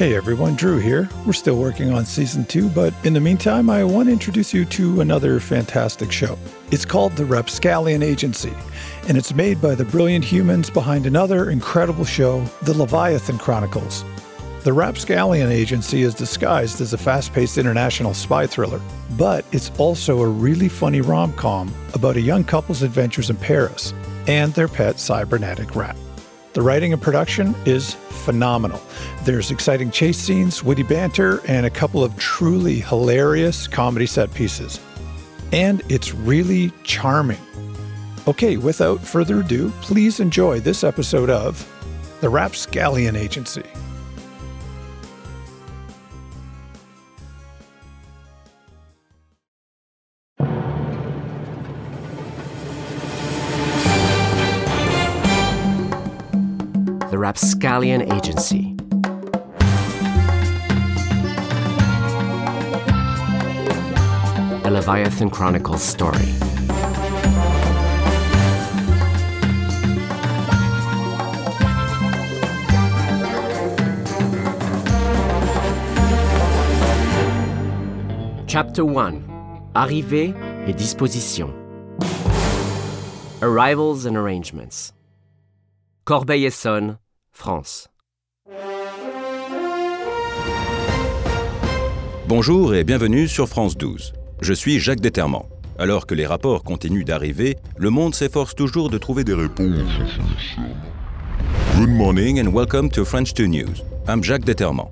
Hey everyone, Drew here. We're still working on season two, but in the meantime, I want to introduce you to another fantastic show. It's called The Rapscallion Agency, and it's made by the brilliant humans behind another incredible show, The Leviathan Chronicles. The Rapscallion Agency is disguised as a fast paced international spy thriller, but it's also a really funny rom com about a young couple's adventures in Paris and their pet cybernetic rat. The writing and production is phenomenal. There's exciting chase scenes, witty banter, and a couple of truly hilarious comedy set pieces. And it's really charming. Okay, without further ado, please enjoy this episode of The Rapscallion Agency. Rapscallion Agency. A Leviathan Chronicles story. Chapter 1 Arrivée et disposition. Arrivals and arrangements. Corbeil-Essonne, France. Bonjour et bienvenue sur France 12. Je suis Jacques Déterment. Alors que les rapports continuent d'arriver, le monde s'efforce toujours de trouver des réponses. Good morning and welcome to French 2 News. I'm Jacques Déterment.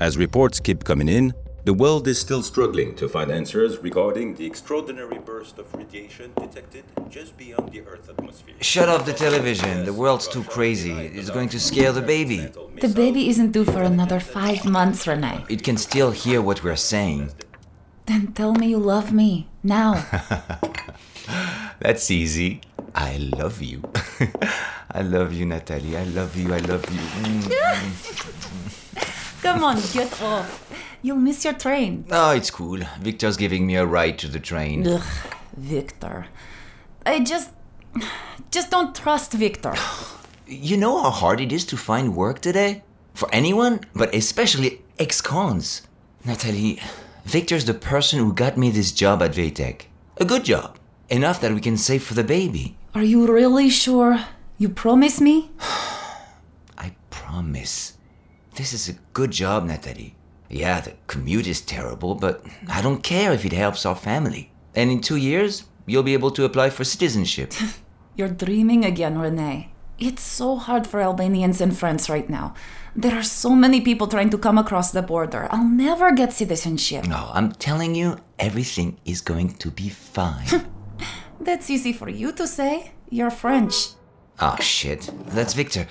As reports keep coming in, the world is still struggling to find answers regarding the extraordinary burst of radiation detected just beyond the Earth's atmosphere. Shut off the television. The world's too crazy. It's going to scare the baby. The baby isn't due for another five months, Renee. It can still hear what we're saying. Then tell me you love me now. That's easy. I love you. I love you, Natalie. I love you. I love you. Mm. Come on, get off. You'll miss your train. Oh, it's cool. Victor's giving me a ride to the train. Ugh, Victor. I just. Just don't trust Victor. You know how hard it is to find work today? For anyone, but especially ex cons. Natalie, Victor's the person who got me this job at VTech. A good job. Enough that we can save for the baby. Are you really sure? You promise me? I promise. This is a good job, Natalie. Yeah, the commute is terrible, but I don't care if it helps our family. And in two years, you'll be able to apply for citizenship. You're dreaming again, Renee. It's so hard for Albanians in France right now. There are so many people trying to come across the border. I'll never get citizenship. no, I'm telling you, everything is going to be fine. That's easy for you to say. You're French. oh, shit. That's Victor.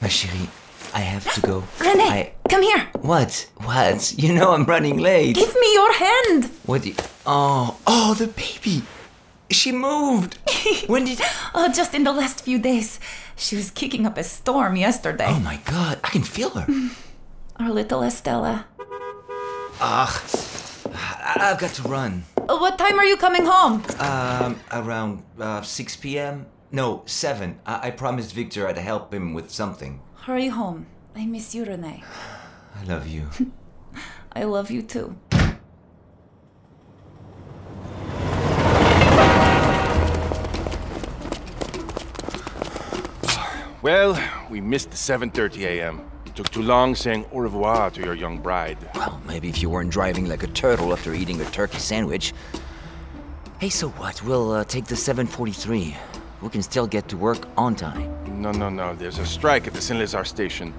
Ma chérie, I have to go. Renee, I. come here. What? What? You know I'm running late. Give me your hand. What? do you- Oh, oh, the baby. She moved. when did? Oh, just in the last few days. She was kicking up a storm yesterday. Oh my God! I can feel her. Our little Estella. Ugh. I've got to run. Uh, What time are you coming home? Um, around uh, 6 p.m. No, 7. I-, I promised Victor I'd help him with something. Hurry home. I miss you, Renee. I love you. I love you too. Well, we missed the 7:30 a.m. It took too long saying au revoir to your young bride. Well, maybe if you weren't driving like a turtle after eating a turkey sandwich. Hey, so what? We'll uh, take the 743. We can still get to work on time. No, no, no. There's a strike at the Saint Lazare station.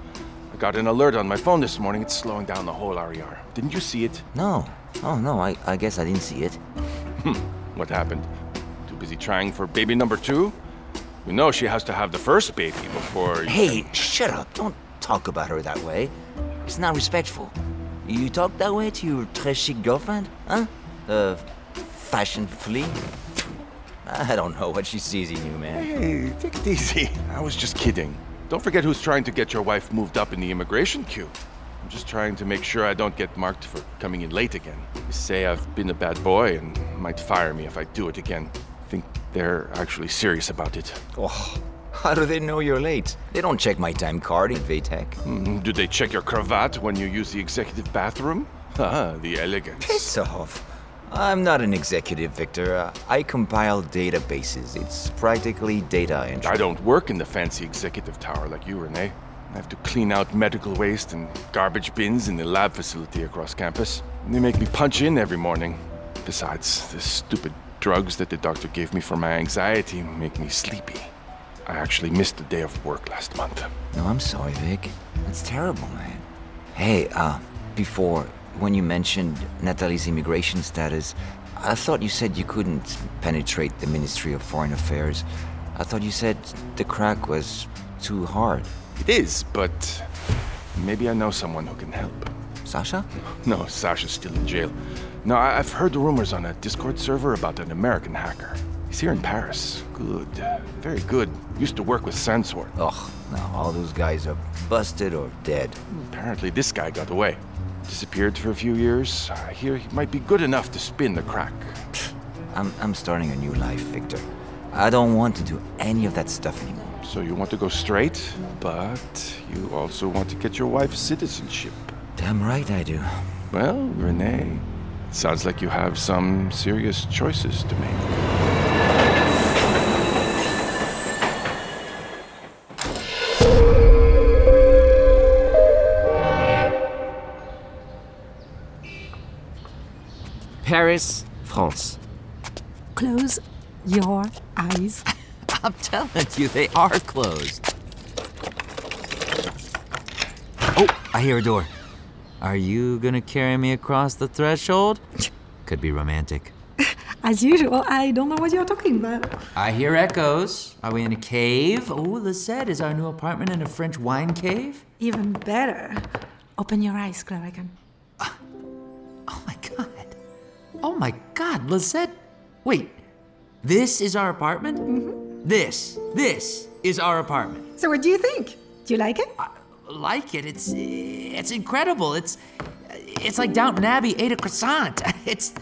I got an alert on my phone this morning. It's slowing down the whole RER. Didn't you see it? No. Oh, no, I, I guess I didn't see it. Hmm. What happened? Too busy trying for baby number two? You know she has to have the first baby before. You Hey, shut up. Don't talk about her that way. It's not respectful. You talk that way to your très chic girlfriend? Huh? The fashion flea? I don't know what she sees in you, man. Hey, take it easy. I was just kidding. Don't forget who's trying to get your wife moved up in the immigration queue. I'm just trying to make sure I don't get marked for coming in late again. They say I've been a bad boy and might fire me if I do it again. think they're actually serious about it. Oh, how do they know you're late? They don't check my time card in VTech. Mm, Do they check your cravat when you use the executive bathroom? Ah, the elegance. Piss off. I'm not an executive, Victor. Uh, I compile databases. It's practically data entry. I don't work in the fancy executive tower like you, Renee. I have to clean out medical waste and garbage bins in the lab facility across campus. They make me punch in every morning. Besides, the stupid drugs that the doctor gave me for my anxiety make me sleepy. I actually missed a day of work last month. No, I'm sorry, Vic. That's terrible, man. Hey, uh, before, when you mentioned Natalie's immigration status, I thought you said you couldn't penetrate the Ministry of Foreign Affairs. I thought you said the crack was too hard. It is, but maybe I know someone who can help. Sasha? No, Sasha's still in jail. No, I- I've heard the rumors on a Discord server about an American hacker. He's here in Paris. Good. Very good. Used to work with Sandsword. Ugh, now all those guys are busted or dead. Apparently, this guy got away. Disappeared for a few years. I hear he might be good enough to spin the crack. I'm, I'm starting a new life, Victor. I don't want to do any of that stuff anymore. So you want to go straight, but you also want to get your wife's citizenship. Damn right I do. Well, Renee, sounds like you have some serious choices to make. Paris, France. Close your eyes. I'm telling you, they are closed. Oh, I hear a door. Are you gonna carry me across the threshold? Could be romantic. As usual, I don't know what you're talking about. I hear echoes. Are we in a cave? Oh, Lisette, is our new apartment in a French wine cave? Even better. Open your eyes, Cluracan. Oh my god, Lisette. Wait, this is our apartment? Mm-hmm. This, this is our apartment. So, what do you think? Do you like it? like it. It's it's incredible. It's it's like Downton Abbey ate a croissant. It's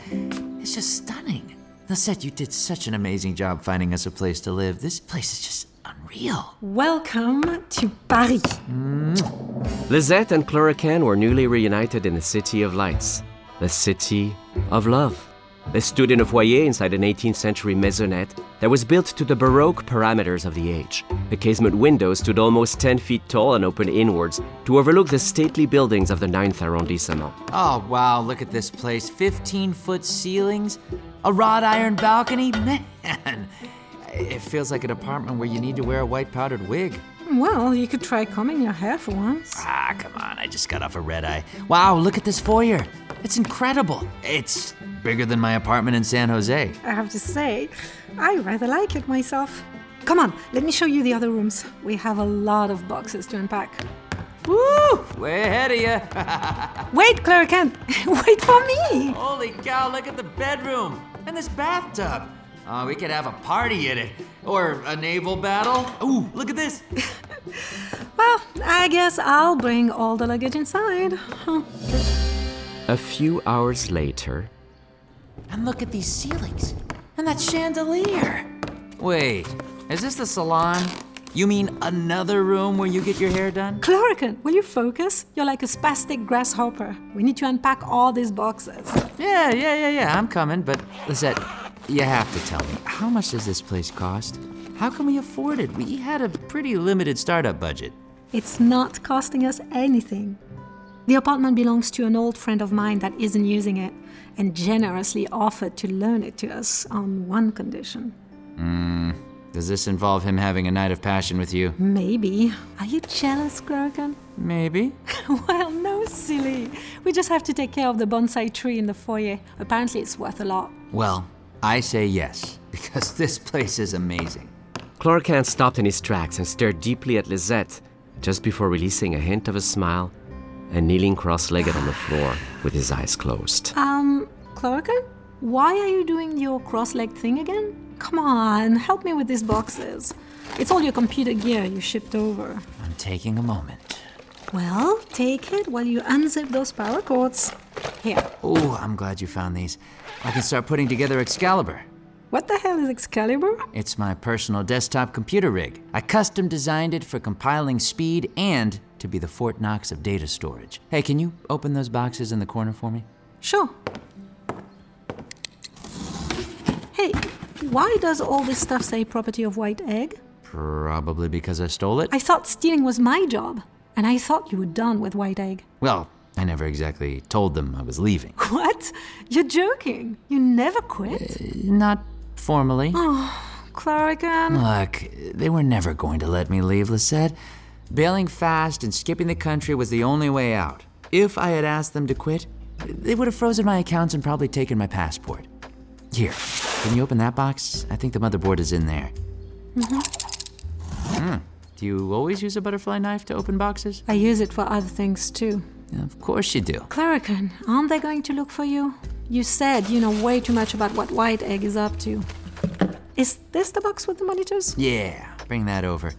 it's just stunning. Lisette, you did such an amazing job finding us a place to live. This place is just unreal. Welcome to Paris. Lisette and Cluracan were newly reunited in the City of Lights, the City of Love. They stood in a foyer inside an 18th century maisonette that was built to the Baroque parameters of the age. The casement windows stood almost 10 feet tall and open inwards to overlook the stately buildings of the 9th arrondissement. Oh wow, look at this place. 15 foot ceilings, a wrought iron balcony. Man, it feels like an apartment where you need to wear a white powdered wig. Well, you could try combing your hair for once. Ah, come on, I just got off a red eye. Wow, look at this foyer. It's incredible. It's bigger than my apartment in San Jose. I have to say, I rather like it myself. Come on, let me show you the other rooms. We have a lot of boxes to unpack. Woo! Way ahead of you. Wait, Cluracan! Wait for me! Holy cow, look at the bedroom and this bathtub. Oh, we could have a party in it. Or a naval battle. Ooh, look at this. Well, I guess I'll bring all the luggage inside. A few hours later, And look at these ceilings. And that chandelier. Wait, is this the salon? You mean another room where you get your hair done? Cluracan, will you focus? You're like a spastic grasshopper. We need to unpack all these boxes. Yeah, yeah, yeah, yeah, I'm coming, but Lisette, you have to tell me, how much does this place cost? How can we afford it? We had a pretty limited startup budget. It's not costing us anything. The apartment belongs to an old friend of mine that isn't using it and generously offered to loan it to us on one condition. Hmm. Does this involve him having a night of passion with you? Maybe. Are you jealous, Cluracan? Maybe. well, no, silly. We just have to take care of the bonsai tree in the foyer. Apparently, it's worth a lot. Well, I say yes, because this place is amazing. Cluracan stopped in his tracks and stared deeply at Lisette just before releasing a hint of a smile and kneeling cross legged on the floor with his eyes closed. Um, Cluracan? Why are you doing your cross legged thing again? Come on, help me with these boxes. It's all your computer gear you shipped over. I'm taking a moment. Well, take it while you unzip those power cords. Here. Oh, I'm glad you found these. I can start putting together Excalibur. What the hell is Excalibur? It's my personal desktop computer rig. I custom designed it for compiling speed and to be the Fort Knox of data storage. Hey, can you open those boxes in the corner for me? Sure. Hey, why does all this stuff say property of White Egg? Probably because I stole it. I thought stealing was my job, and I thought you were done with White Egg. Well, I never exactly told them I was leaving. What? You're joking. You never quit? Uh, not formally. Oh, Cluracan. Um, Look, they were never going to let me leave, Lisette. Bailing fast and skipping the country was the only way out. If I had asked them to quit, they would have frozen my accounts and probably taken my passport. Here, can you open that box? I think the motherboard is in there. Mm-hmm. Mm. Do you always use a butterfly knife to open boxes? I use it for other things too. Of course you do. Cluracan, aren't they going to look for you? You said you know way too much about what White Egg is up to. Is this the box with the monitors? Yeah, bring that over.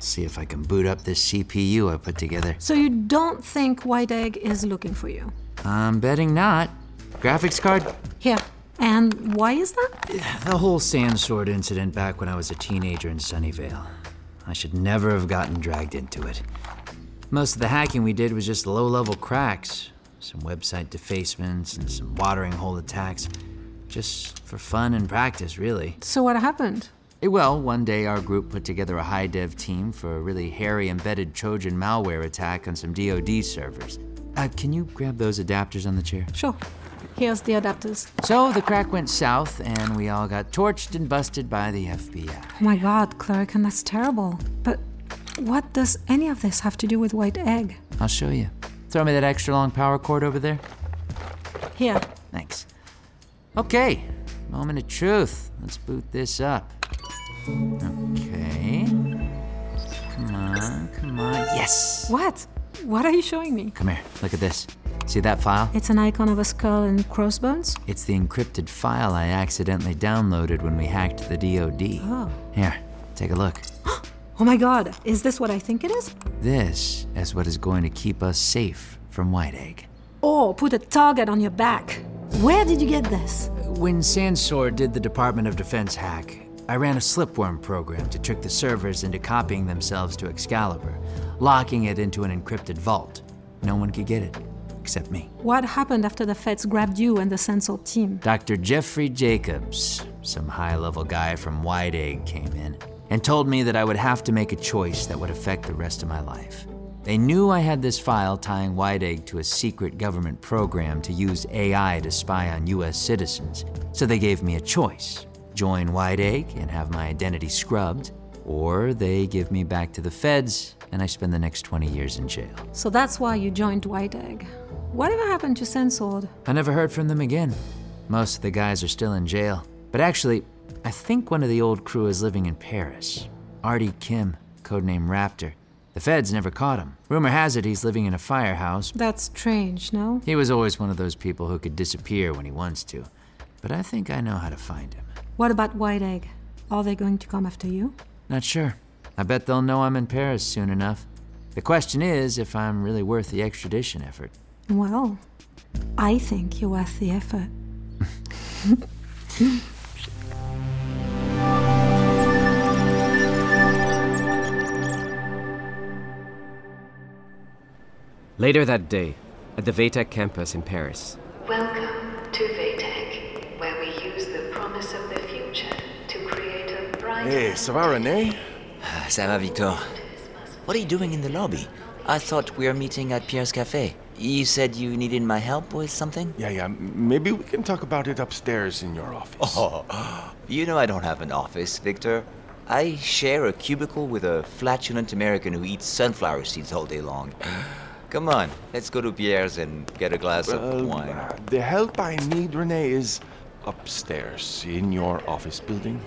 See if I can boot up this CPU I put together. So you don't think White Egg is looking for you? I'm betting not. Graphics card? Here. And why is that? The whole Sandsword incident back when I was a teenager in Sunnyvale. I should never have gotten dragged into it. Most of the hacking we did was just low level cracks, some website defacements, and some watering hole attacks. Just for fun and practice, really. So what happened? Well, one day our group put together a high dev team for a really hairy embedded Trojan malware attack on some DoD servers. Uh, can you grab those adapters on the chair? Sure. Here's the adapters. So the crack went south, and we all got torched and busted by the FBI. Oh my god, Cluracan, that's terrible. But what does any of this have to do with White Egg? I'll show you. Throw me that extra long power cord over there. Here. Thanks. Okay, moment of truth. Let's boot this up. Okay. Come on, come on. Yes! What? What are you showing me? Come here, look at this. See that file? It's an icon of a skull and crossbones? It's the encrypted file I accidentally downloaded when we hacked the DoD. Oh. Here, take a look. Oh my god, is this what I think it is? This is what is going to keep us safe from White Egg. Or put a target on your back. Where did you get this? When Sandsword did the Department of Defense hack, I ran a slipworm program to trick the servers into copying themselves to Excalibur, locking it into an encrypted vault. No one could get it, except me. What happened after the feds grabbed you and the Sandsword team? Dr. Jeffrey Jacobs, some high level guy from White Egg, came in and told me that I would have to make a choice that would affect the rest of my life. They knew I had this file tying White Egg to a secret government program to use AI to spy on US citizens, so they gave me a choice join White Egg and have my identity scrubbed, or they give me back to the feds and I spend the next 20 years in jail. So that's why you joined White Egg. Whatever happened to Sandsword? I never heard from them again. Most of the guys are still in jail. But actually, I think one of the old crew is living in Paris. Artie Kim, codename Raptor. The feds never caught him. Rumor has it he's living in a firehouse. That's strange, no? He was always one of those people who could disappear when he wants to. But I think I know how to find him. What about White Egg? Are they going to come after you? Not sure. I bet they'll know I'm in Paris soon enough. The question is if I'm really worth the extradition effort. Well, I think you're worth the effort. Later that day, at the VTech campus in Paris, Welcome to VTech, where Hey, ça va, René? Ça va, Victor. What are you doing in the lobby? I thought we were meeting at Pierre's Cafe. You said you needed my help with something? Yeah, yeah. Maybe we can talk about it upstairs in your office. Oh, you know I don't have an office, Victor. I share a cubicle with a flatulent American who eats sunflower seeds all day long. Come on, let's go to Pierre's and get a glass Well, of wine. uh, the help I need, Renee, is upstairs in your office building.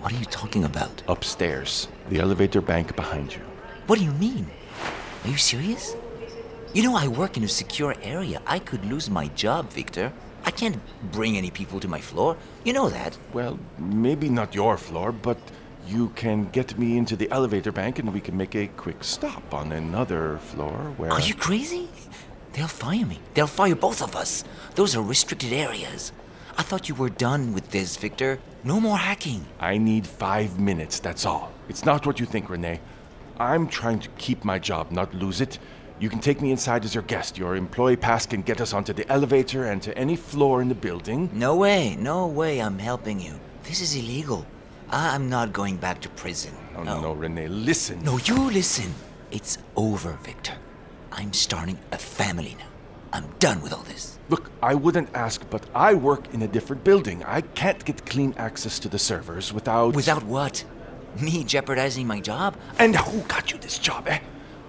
What are you talking about? Upstairs, the elevator bank behind you. What do you mean? Are you serious? You know, I work in a secure area. I could lose my job, Victor. I can't bring any people to my floor. You know that. Well, maybe not your floor, but you can get me into the elevator bank and we can make a quick stop on another floor where. Are you crazy? They'll fire me. They'll fire both of us. Those are restricted areas. I thought you were done with this, Victor. No more hacking. I need five minutes, that's all. It's not what you think, Renee. I'm trying to keep my job, not lose it. You can take me inside as your guest. Your employee pass can get us onto the elevator and to any floor in the building. No way, no way I'm helping you. This is illegal. I'm not going back to prison. No, no, no, Renee, listen. No, you listen. It's over, Victor. I'm starting a family now. I'm done with all this. Look, I wouldn't ask, but I work in a different building. I can't get clean access to the servers without. Without what? Me jeopardizing my job? And who got you this job, eh?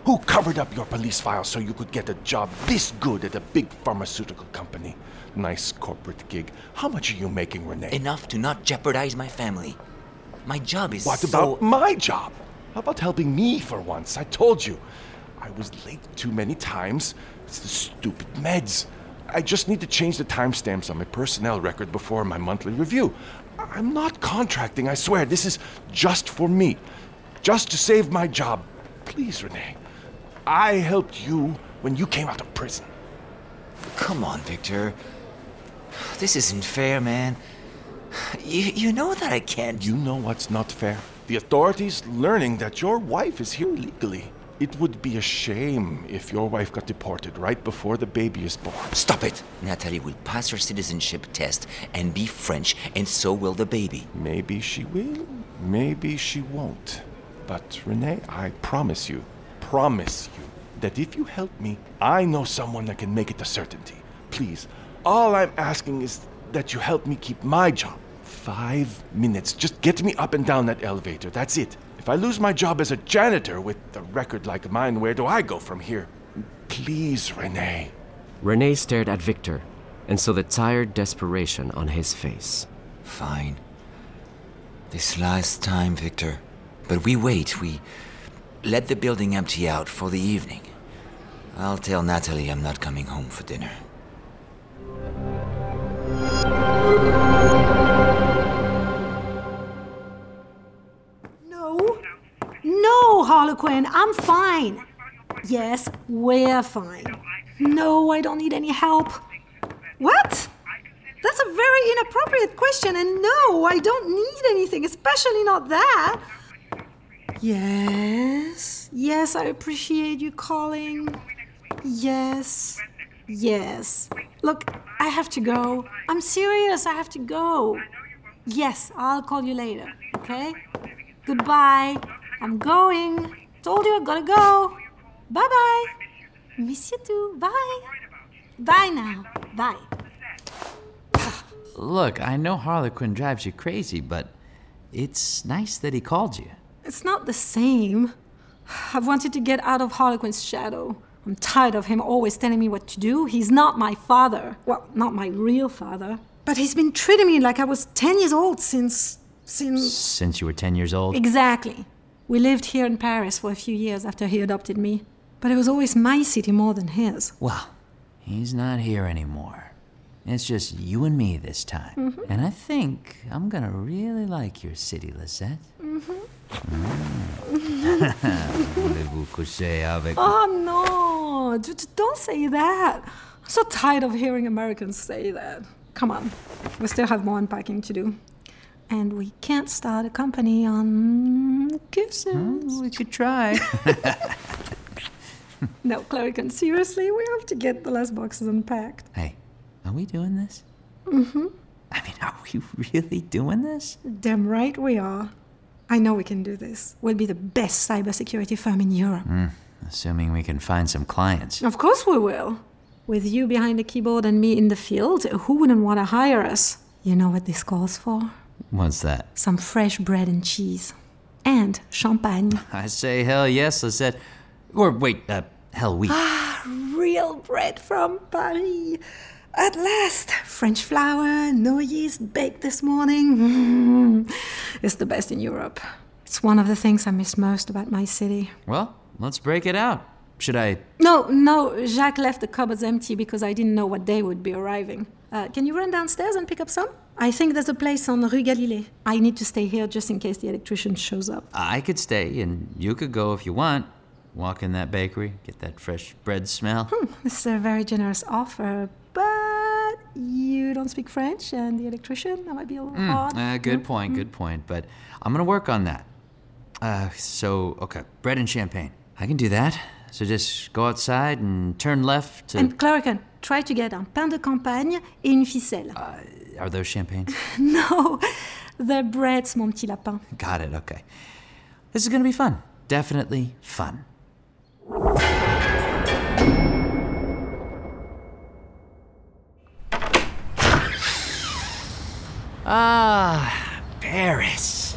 Who covered up your police file so you could get a job this good at a big pharmaceutical company? Nice corporate gig. How much are you making, Renee? Enough to not jeopardize my family. My job is What so... about my job? How about helping me for once? I told you. I was late too many times. It's the stupid meds. I just need to change the timestamps on my personnel record before my monthly review. I'm not contracting, I swear. This is just for me. Just to save my job. Please, Renee. I helped you when you came out of prison. Come on, Victor. This isn't fair, man. You, you know that I can't. You know what's not fair? The authorities learning that your wife is here illegally. It would be a shame if your wife got deported right before the baby is born. Stop it! Natalie will pass her citizenship test and be French, and so will the baby. Maybe she will, maybe she won't. But Renee, I promise you, promise you, that if you help me, I know someone that can make it a certainty. Please, all I'm asking is that you help me keep my job. Five minutes. Just get me up and down that elevator. That's it. If I lose my job as a janitor with a record like mine, where do I go from here? Please, Renee. Renee stared at Victor and saw the tired desperation on his face. Fine. This last time, Victor. But we wait. We let the building empty out for the evening. I'll tell Natalie I'm not coming home for dinner. Harlequin, I'm fine. Yes, we're fine. No, I don't need any help. What? That's a very inappropriate question, and no, I don't need anything, especially not that. Yes, yes, I appreciate you calling. Yes, yes. Look, I have to go. I'm serious, I have to go. Yes, I'll call you later, okay? Goodbye. I'm going. Told you I gotta go. Bye bye. Miss you too. Bye. Bye now. Bye. Look, I know Harlequin drives you crazy, but it's nice that he called you. It's not the same. I've wanted to get out of Harlequin's shadow. I'm tired of him always telling me what to do. He's not my father. Well, not my real father. But he's been treating me like I was 10 years old since. since. Since you were 10 years old? Exactly. We lived here in Paris for a few years after he adopted me. But it was always my city more than his. Well, he's not here anymore. It's just you and me this time. Mhm. And I think I'm gonna really like your city, Lisette. Voulez-vous coucher avec Oh no! Don't say that. I'm so tired of hearing Americans say that. Come on, we still have more unpacking to do. And we can't start a company on kisses. we could try. no, Cluracan, seriously, we have to get the last boxes unpacked. Hey, are we doing this? Mm-hmm. I mean, are we really doing this? Damn right we are. I know we can do this. We'll be the best cybersecurity firm in Europe. Assuming we can find some clients. Of course we will. With you behind the keyboard and me in the field, who wouldn't want to hire us? You know what this calls for? What's that? Some fresh bread and cheese. And champagne. I say hell yes, I said. Or wait, uh, hell we. Ah, Real bread from Paris. At last, French flour, no yeast, baked this morning. Mm. It's the best in Europe. It's one of the things I miss most about my city. well, let's break it out. Should I? No, no, Jacques left the cupboards empty because I didn't know what day would be arriving. Uh, can you run downstairs and pick up some? I think there's a place on Rue Galilée. I need to stay here just in case the electrician shows up. I could stay, and you could go if you want. Walk in that bakery, get that fresh bread smell. This is a very generous offer, but you don't speak French, and the electrician, that might be a little hard. Uh, good point, good point. But I'm gonna work on that. Uh, so okay, bread and champagne. I can do that. So just go outside and turn left to. And Cluracan, try to get un pain de campagne et une ficelle. Are those champagnes? no, they're breads, mon petit lapin. Got it. Okay. This is gonna be fun. Definitely fun. Ah, Paris.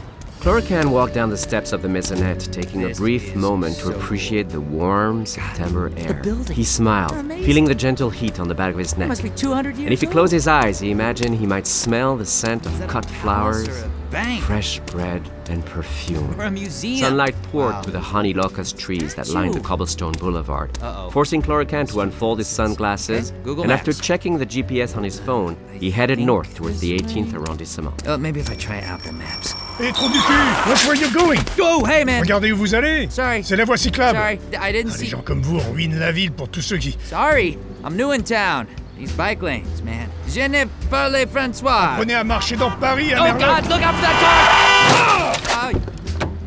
Cluracan walked down the steps of the maisonette, taking a brief moment to appreciate the warm September air. He smiled, feeling the gentle heat on the back of his neck. Must be 200 years And if he closed his eyes, he imagined he might smell the scent of cut flowers, bank? fresh bread, and perfume. Or a museum. Sunlight poured Wow. through the honey locust trees that lined the cobblestone boulevard, Uh-oh. forcing Cluracan to unfold his sunglasses. Okay, Google and after checking the GPS on his phone, he headed north towards the 18th arrondissement. Uh, maybe if I try Apple Maps. Et trop du cul Watch where you're going Oh, hey man. Regardez où vous allez Sorry. C'est la voie cyclable Sorry, I didn't Ah, Les see. gens comme vous ruinent la ville pour tous ceux qui... Sorry, I'm new in town. These bike lanes, man. Je ne parle François. Prenez à marcher dans Paris, à Oh. God, look out for that car! Oh,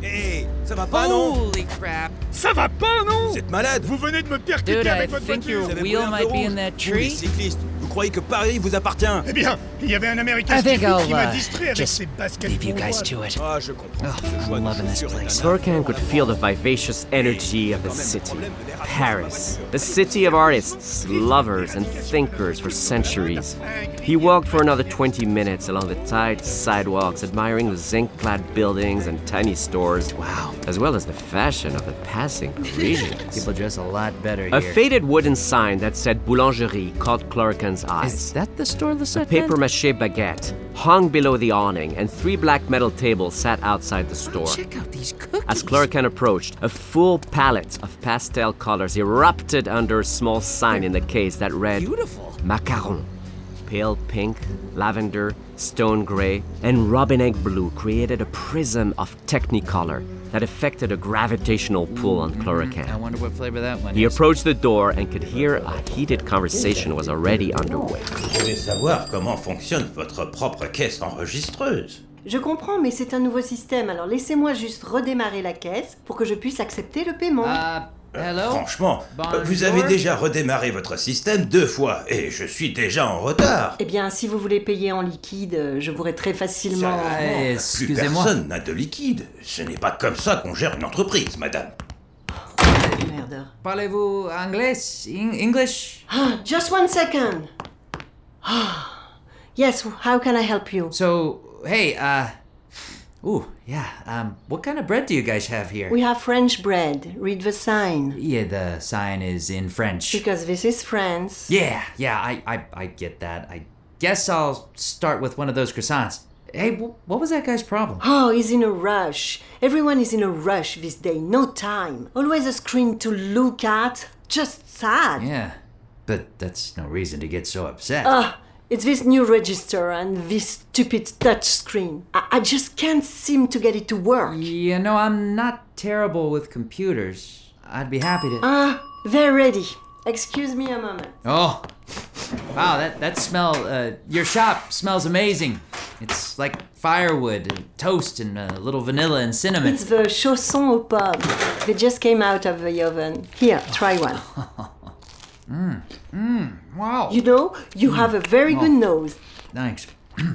Hé, ça va pas, non? Holy crap. Ça va pas, non? Vous êtes malade Vous venez de me percuter Dude, I avec votre think voiture your Vous avez wheel brûlé un might feu be rouge. in that Vous, les tree. cyclistes, vous croyez que Paris vous appartient Eh bien, il y avait un Américain I think stupide qui I'll, m'a uh, distrait avec just ses baskets leave you guys bourgeoises. to it. Ah, je comprends. Oh, Ce choix I'm loving this place. un- Cluracan could feel the vivacious energy of the city. Paris, the city of artists, lovers, and thinkers for centuries. He walked for another 20 minutes along the tight sidewalks, admiring the zinc clad buildings and tiny stores. Wow. As well as the fashion of the passing Parisians. People dress a lot better A here. faded wooden sign that said Boulangerie caught Cluracan's eyes. Is that the store, the? A paper mache baguette hung below the awning, and three black metal tables sat outside the oh, store. Check out these cookies. As Cluracan approached, a full palette of pastel colors erupted under a small sign in the case that read Beautiful. Macaron. Pale pink, lavender, stone gray, and robin egg blue created a prism of technicolor that affected a gravitational pull on Chlorocan. I wonder what flavor that one He is. approached the door and could hear a heated conversation was already underway. Je voulais savoir comment fonctionne votre propre caisse enregistreuse. Je comprends, mais c'est un nouveau système, alors laissez-moi juste redémarrer la caisse pour que je puisse accepter le paiement. Uh, hello? Franchement, Bonjour. vous avez déjà redémarré votre système deux fois et je suis déjà en retard. Eh bien, si vous voulez payer en liquide, je pourrais très facilement... Eh, Plus Excusez-moi. personne n'a de liquide. Ce n'est pas comme ça qu'on gère une entreprise, madame. Merde. Parlez-vous anglais? Eng- English? Ah, just one second. Ah, yes, how can I help you? So, hey, uh. Ooh, yeah. Um, what kind of bread do you guys have here? We have French bread. Read the sign. Yeah, the sign is in French. Because this is France. Yeah, yeah, I, I, I get that. I guess I'll start with one of those croissants. Hey, wh- what was that guy's problem? Oh, he's in a rush. Everyone is in a rush this day. No time. Always a screen to look at. Just sad. Yeah, but that's no reason to get so upset. Ah, it's this new register and this stupid touch screen. I, I just can't seem to get it to work. you know, I'm not terrible with computers. I'd be happy to. Ah, they're ready. Excuse me a moment. Oh, wow! That that smell. Uh, your shop smells amazing. It's like firewood and toast and a little vanilla and cinnamon. It's the chausson au pomme. They just came out of the oven. Here, try one. Wow. You know, you have a very good nose. Thanks.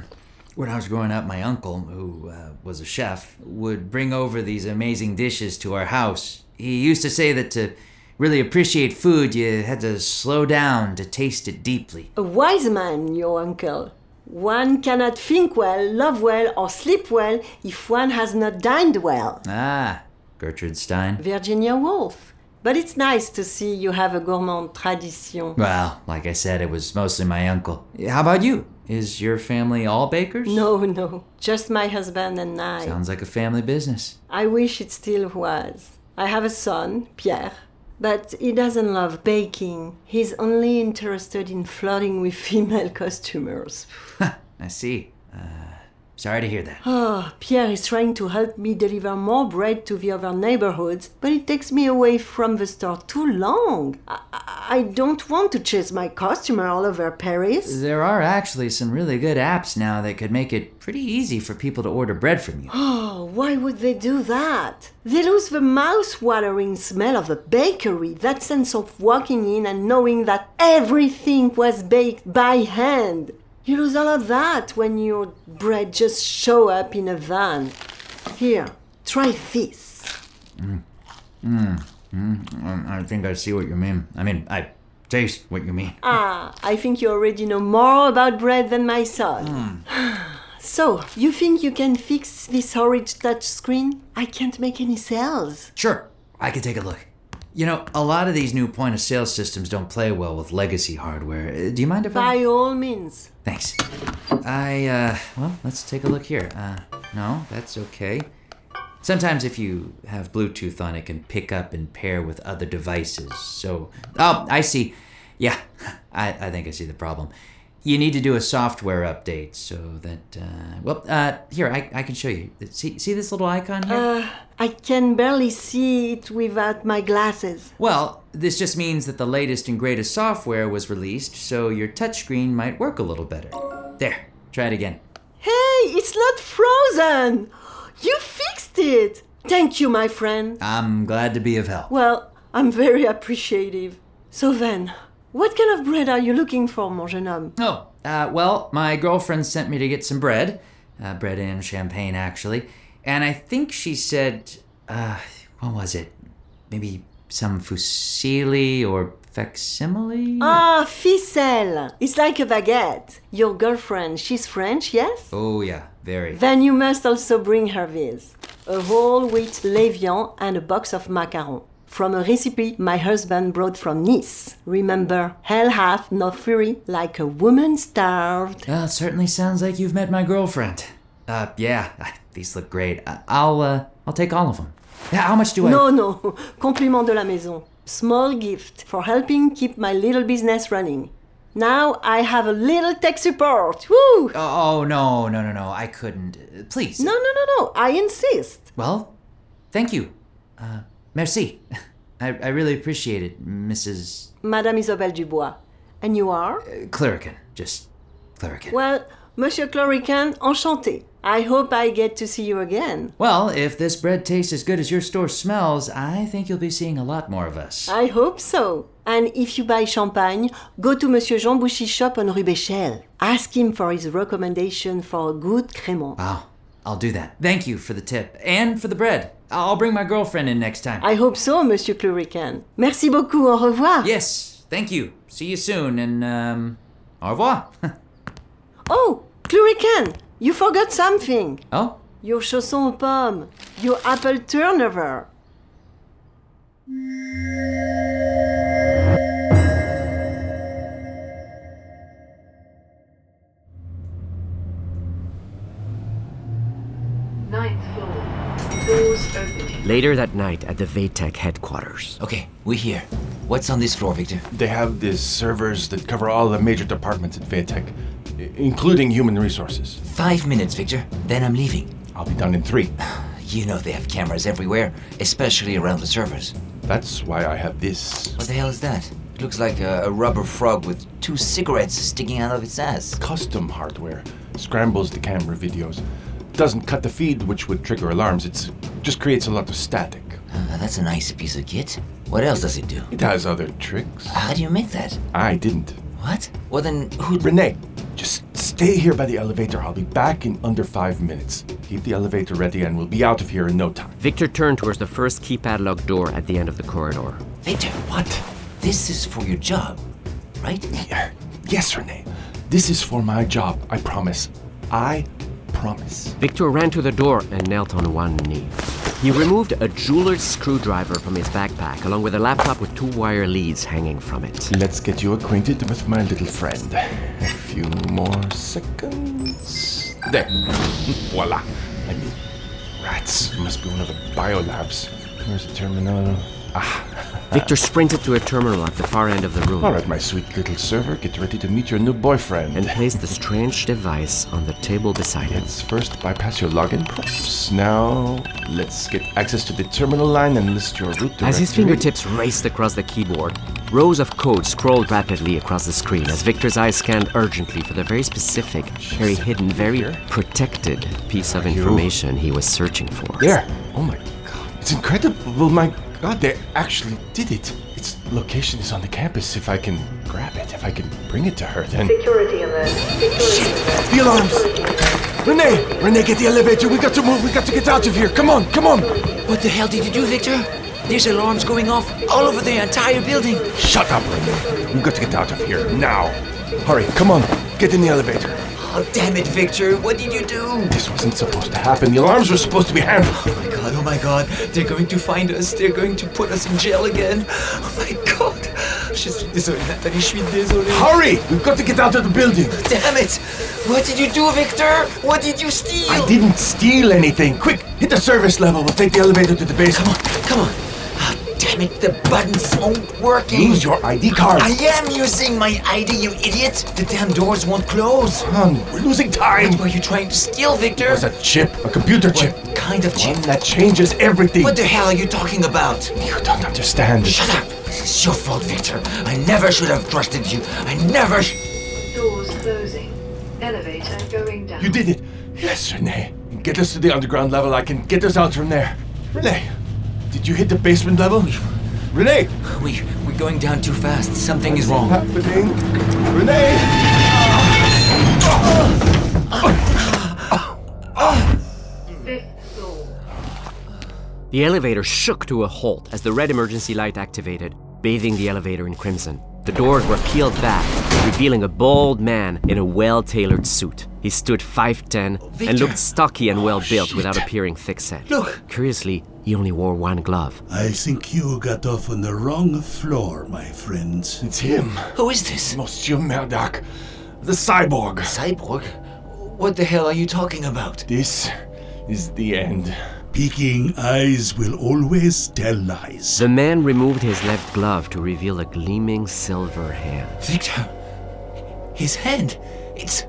When I was growing up, my uncle, who uh, was a chef, would bring over these amazing dishes to our house. He used to say that to really appreciate food, you had to slow down to taste it deeply. A wise man, your uncle. One cannot think well, love well, or sleep well if one has not dined well. Ah, Gertrude Stein. Virginia Woolf. But it's nice to see you have a gourmand tradition. Well, like I said, it was mostly my uncle. How about you? Is your family all bakers? No, no, just my husband and I. Sounds like a family business. I wish it still was. I have a son, Pierre, but he doesn't love baking. He's only interested in flirting with female customers. I see. Uh, sorry to hear that. Ah, Pierre is trying to help me deliver more bread to the other neighborhoods, but it takes me away from the store too long. I, I don't want to chase my customer all over Paris. There are actually some really good apps now that could make it pretty easy for people to order bread from you. Oh, why would they do that? They lose the mouth-watering smell of the bakery, that sense of walking in and knowing that everything was baked by hand. You lose all of that when your bread just show up in a van. Here, try this. Mm. Mm. Mm. I think I see what you mean. I mean, I taste what you mean. Ah, I think you already know more about bread than my son. So, you think you can fix this horrid touch screen? I can't make any sales. Sure, I can take a look. You know, a lot of these new point of sale systems don't play well with legacy hardware. Uh, Do you mind if I. By all means. Thanks. I, uh, well, let's take a look here. Uh, no, that's okay. Sometimes if you have Bluetooth on, it can pick up and pair with other devices. So, oh, I see. Yeah, I, I think I see the problem. You need to do a software update so that, uh, well, uh, here, I, I can show you. See, see this little icon here? Uh, I can barely see it without my glasses. Well, this just means that the latest and greatest software was released, so your touchscreen might work a little better. There, try it again. Hey, it's not frozen! You fixed it! Thank you, my friend. I'm glad to be of help. Well, I'm very appreciative. So then, what kind of bread are you looking for, mon jeune homme? Oh, uh, well, my girlfriend sent me to get some bread. Uh, bread and champagne, actually. And I think she said, uh, what was it? Maybe some fusilli or facsimile? Ah, ficelle! It's like a baguette. Your girlfriend, she's French, yes? Oh, yeah, very. Then you must also bring her this a whole wheat levain and a box of macarons. From a recipe my husband brought from Nice. Remember, hell hath no fury like a woman starved. It certainly sounds like you've met my girlfriend. Uh, yeah, these look great. I- I'll, uh, I'll take all of them. How much do I? No, no, compliment de la maison. Small gift for helping keep my little business running. Now I have a little tech support. Woo! Oh, no, no, no, no. I couldn't. Uh, Please. No, no, no, no. I insist. Well, thank you. Uh, merci. I, I really appreciate it, Mrs. Madame Isabelle Dubois. And you are? Uh, Cluracan. Just Cluracan. Well, Monsieur Cluracan, enchanté. I hope I get to see you again. Well, if this bread tastes as good as your store smells, I think you'll be seeing a lot more of us. I hope so. And if you buy champagne, go to Monsieur Jean Bouchy's shop on Rue Béchel. Ask him for his recommendation for a good crémant. Wow, I'll do that. Thank you for the tip and for the bread. I'll bring my girlfriend in next time. I hope so, Monsieur Cluracan. Merci beaucoup. Au revoir. Yes, thank you. See you soon, and um, au revoir. Oh, Cluracan, you forgot something. oh, Your chausson aux pommes. Your apple turnover. Ninth floor. Doors open. Later that night at the VTech headquarters. Okay, we're here. What's on this floor, Victor? They have these servers that cover all the major departments at VTech, i- including human resources. Five minutes, Victor. Then I'm leaving. I'll be done in three. You know they have cameras everywhere, especially around the servers. That's why I have this. What the hell is that? It looks like a, a rubber frog with two cigarettes sticking out of its ass. Custom hardware. Scrambles the camera videos. Doesn't cut the feed, which would trigger alarms. It just creates a lot of static. Uh, that's a nice piece of kit. What else does it do? It has other tricks. How do you make that? I didn't. What? Well, then who? Renee, just stay here by the elevator. I'll be back in under five minutes. Keep the elevator ready and we'll be out of here in no time. Victor turned towards the first key padlock door at the end of the corridor. Victor, what? This is for your job, right? Yeah. Yes, Renee. This is for my job, I promise. I promise. Victor ran to the door and knelt on one knee. He removed a jeweler's screwdriver from his backpack, along with a laptop with two wire leads hanging from it. Let's get you acquainted with my little friend. A few more seconds. There. Voila. I mean, rats. It must be one of the biolabs. Where's the terminal? Ah. Victor sprinted to a terminal at the far end of the room. All right, my sweet little server, get ready to meet your new boyfriend. And placed the strange device on the table beside him. Let's first bypass your login prompts. Now, let's get access to the terminal line and list your root directory. As his fingertips raced across the keyboard, rows of code scrolled rapidly across the screen as Victor's eyes scanned urgently for the very specific, very hidden, very protected piece of information he was searching for. There! Oh my god. It's incredible, my god, they actually did it. Its location is on the campus. If I can grab it, if I can bring it to her, then. Security alert. Security alert. The alarms! Renee! Renee, get the elevator. We got to move. We got to get out of here. Come on, come on! What the hell did you do, Victor? There's alarms going off all over the entire building. Shut up, Renee. We've got to get out of here now. Hurry, come on. Get in the elevator. Oh, damn it, Victor. What did you do? This wasn't supposed to happen. The alarms were supposed to be handled. Oh my god, oh my god. They're going to find us. They're going to put us in jail again. Oh my god. Je suis désolé, Nathalie. Je suis désolé. Hurry! We've got to get out of the building. Damn it. What did you do, Victor? What did you steal? I didn't steal anything. Quick, hit the service level. We'll take the elevator to the basement. Come on. Ah, damn it, the buttons aren't working. Use your ID card. I am using my ID, you idiot. The damn doors won't close. Hon, we're losing time. What were you trying to steal, Victor? It was a chip, a computer chip. What kind of chip? One that changes everything. What the hell are you talking about? You don't understand. Shut up. This is your fault, Victor. I never should have trusted you. I never. Sh- Doors closing. Elevator going down. You did it. Yes, Renee. Get us to the underground level. I can get us out from there. Renee, did you hit the basement level? Renee! We we're going down too fast. Something is wrong. happening? Renee! The elevator shook to a halt as the red emergency light activated, bathing the elevator in crimson. The doors were peeled back, revealing a bald man in a well tailored suit. He stood 5'10 Victor. and looked stocky and oh, well built shit. without appearing thick-set. Look. Curiously, he only wore one glove. I think you got off on the wrong floor, my friends. It's him. Who is this? Monsieur Murdoch. The cyborg. Cyborg? What the hell are you talking about? This is the end. Peeking eyes will always tell lies. The man removed his left glove to reveal a gleaming silver hand. Victor. His hand. It's.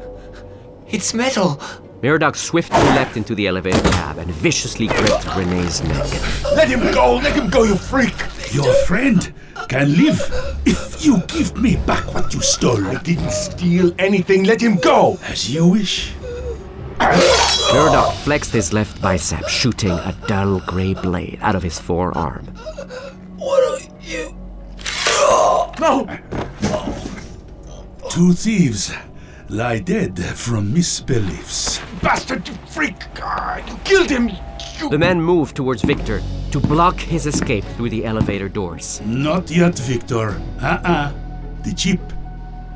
It's metal. Murdoch swiftly leapt into the elevator cab and viciously gripped Renee's neck. Let him go! Let him go, you freak! Your friend can live if you give me back what you stole. I didn't steal anything. Let him go! As you wish. Murdoch flexed his left bicep, shooting a dull gray blade out of his forearm. What are you? No! Two thieves lie dead from misbeliefs. Bastard, you freak! Ah, you killed him! You... The man moved towards Victor to block his escape through the elevator doors. Not yet, Victor. Uh-uh. The chip.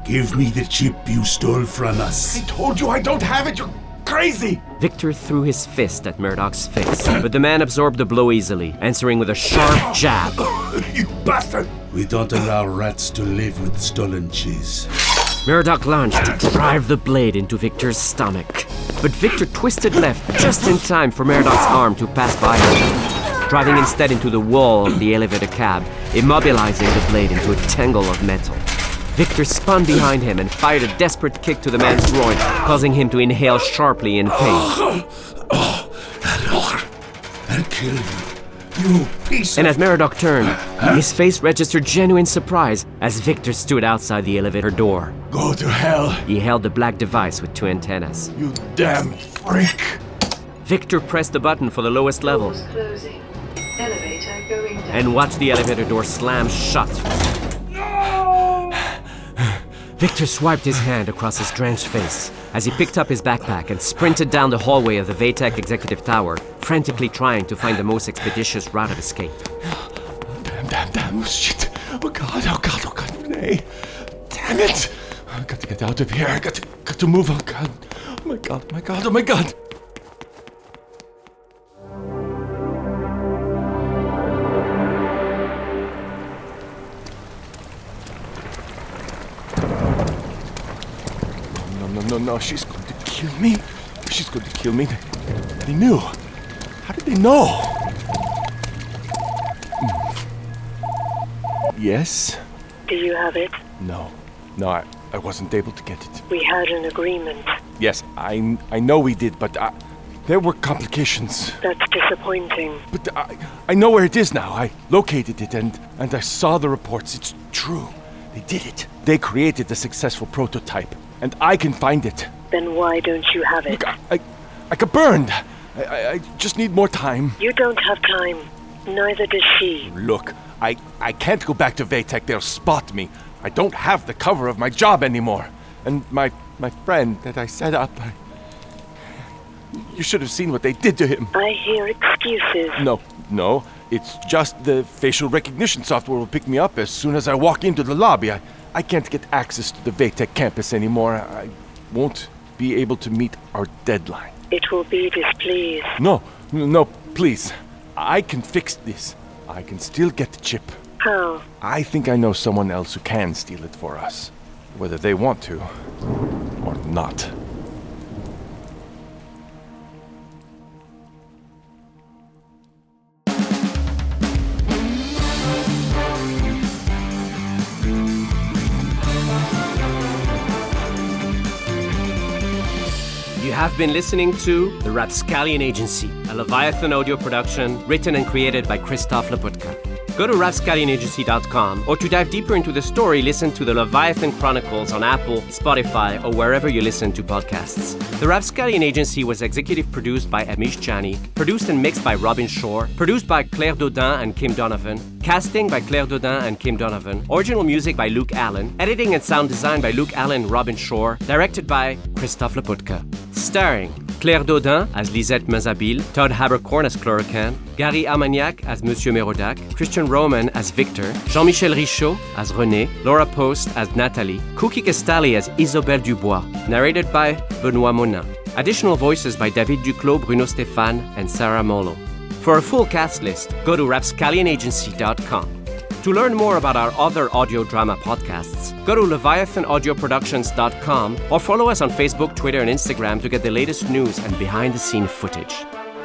Give me the chip you stole from us. I told you I don't have it! You're crazy! Victor threw his fist at Murdoch's face, but the man absorbed the blow easily, answering with a sharp jab. you bastard! We don't allow rats to live with stolen cheese. Murdoch lunged to drive the blade into Victor's stomach. But Victor twisted left just in time for Murdoch's arm to pass by him, driving instead into the wall of the elevator cab, immobilizing the blade into a tangle of metal. Victor spun behind him and fired a desperate kick to the man's groin, causing him to inhale sharply in pain. I'll kill you. You piece And as Murdoch turned, his face registered genuine surprise as Victor stood outside the elevator door. Go to hell, He held the black device with two antennas. you damn freak! Victor pressed the button for the lowest level Elevator going down. and watched the elevator door slam shut. Victor swiped his hand across his drenched face as he picked up his backpack and sprinted down the hallway of the VTech Executive Tower, frantically trying to find the most expeditious route of escape. Damn, damn, damn. Oh, shit. Oh, God. Oh, God. Oh, God. Renee. Damn it. I got to get out of here. I got to, got to move. Oh, God. Oh, my God. Oh, my God. Oh, my God. No, no. She's going to kill me. She's going to kill me. They knew. How did they know? Hmm. Yes? Do you have it? No. No, I, I wasn't able to get it. We had an agreement. Yes, I, I know we did, but I, there were complications. That's disappointing. But I, I know where it is now. I located it and, and I saw the reports. It's true. They did it. They created the successful prototype, and I can find it. Then why don't you have it? I, I got burned. I, I, I just need more time. You don't have time. Neither does she. Look, I, I can't go back to VTech. They'll spot me. I don't have the cover of my job anymore. And my, my friend that I set up, I, you should have seen what they did to him. I hear excuses. No, no. It's just the facial recognition software will pick me up as soon as I walk into the lobby. I, I can't get access to the VTech campus anymore. I won't be able to meet our deadline. It will be displeased. No, no, please. I can fix this. I can still get the chip. How? I think I know someone else who can steal it for us. Whether they want to or not. You have been listening to The Rapscallion Agency, a Leviathan audio production written and created by Christof Laputka. Go to rapscallionagency.com or to dive deeper into the story, listen to the Leviathan Chronicles on Apple, Spotify, or wherever you listen to podcasts. The Rapscallion Agency was executive produced by Amish Chani, produced and mixed by Robin Shore, produced by Claire Dodin and Kim Donovan, casting by Claire Dodin and Kim Donovan, original music by Luke Allen, editing and sound design by Luke Allen Robin Shore, directed by Christof Laputka. Starring Claire Dodin as Lisette Mazabil, Todd Haberkorn as Cluracan, Gary Armagnac as Monsieur Merodac, Christian Roman as Victor, Jean-Michel Richaud as René, Laura Post as Nathalie, Cookie Castali as Isabelle Dubois, narrated by Benoît Monin. Additional voices by David Duclos, Bruno Stéphane, and Sarah Molo. For a full cast list, go to rapscallionagency.com. To learn more about our other audio drama podcasts, go to leviathanaudioproductions.com or follow us on Facebook, Twitter, and Instagram to get the latest news and behind the scene footage.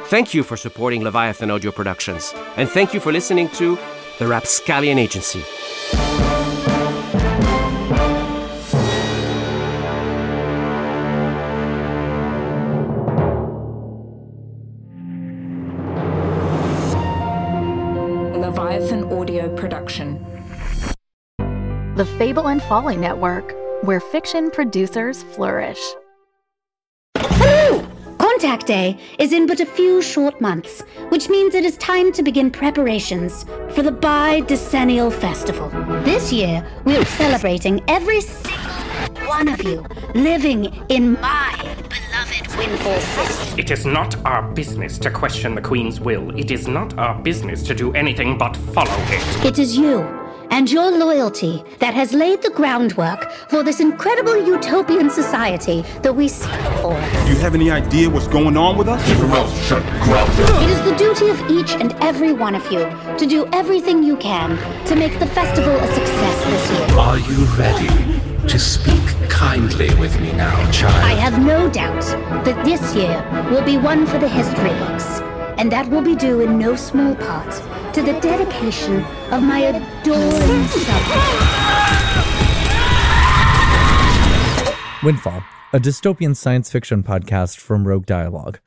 Thank you for supporting Leviathan Audio Productions, and thank you for listening to The Rapscallion Agency. Leviathan Audio Production. The Fable and Folly Network, where fiction producers flourish. Hello! Contact Day is in but a few short months, which means it is time to begin preparations for the Bi Decennial Festival. This year, we are celebrating every single one of you living in my beloved Windfall City. It is not our business to question the Queen's will. It is not our business to do anything but follow it. It is you and your loyalty that has laid the groundwork for this incredible utopian society that we seek for. Do you have any idea what's going on with us? shut It is the duty of each and every one of you to do everything you can to make the festival a success this year. Are you ready to speak kindly with me now, child? I have no doubt that this year will be one for the history books, and that will be due in no small part to the dedication of my adoring subjects. Windfall, a dystopian science fiction podcast from Rogue Dialogue,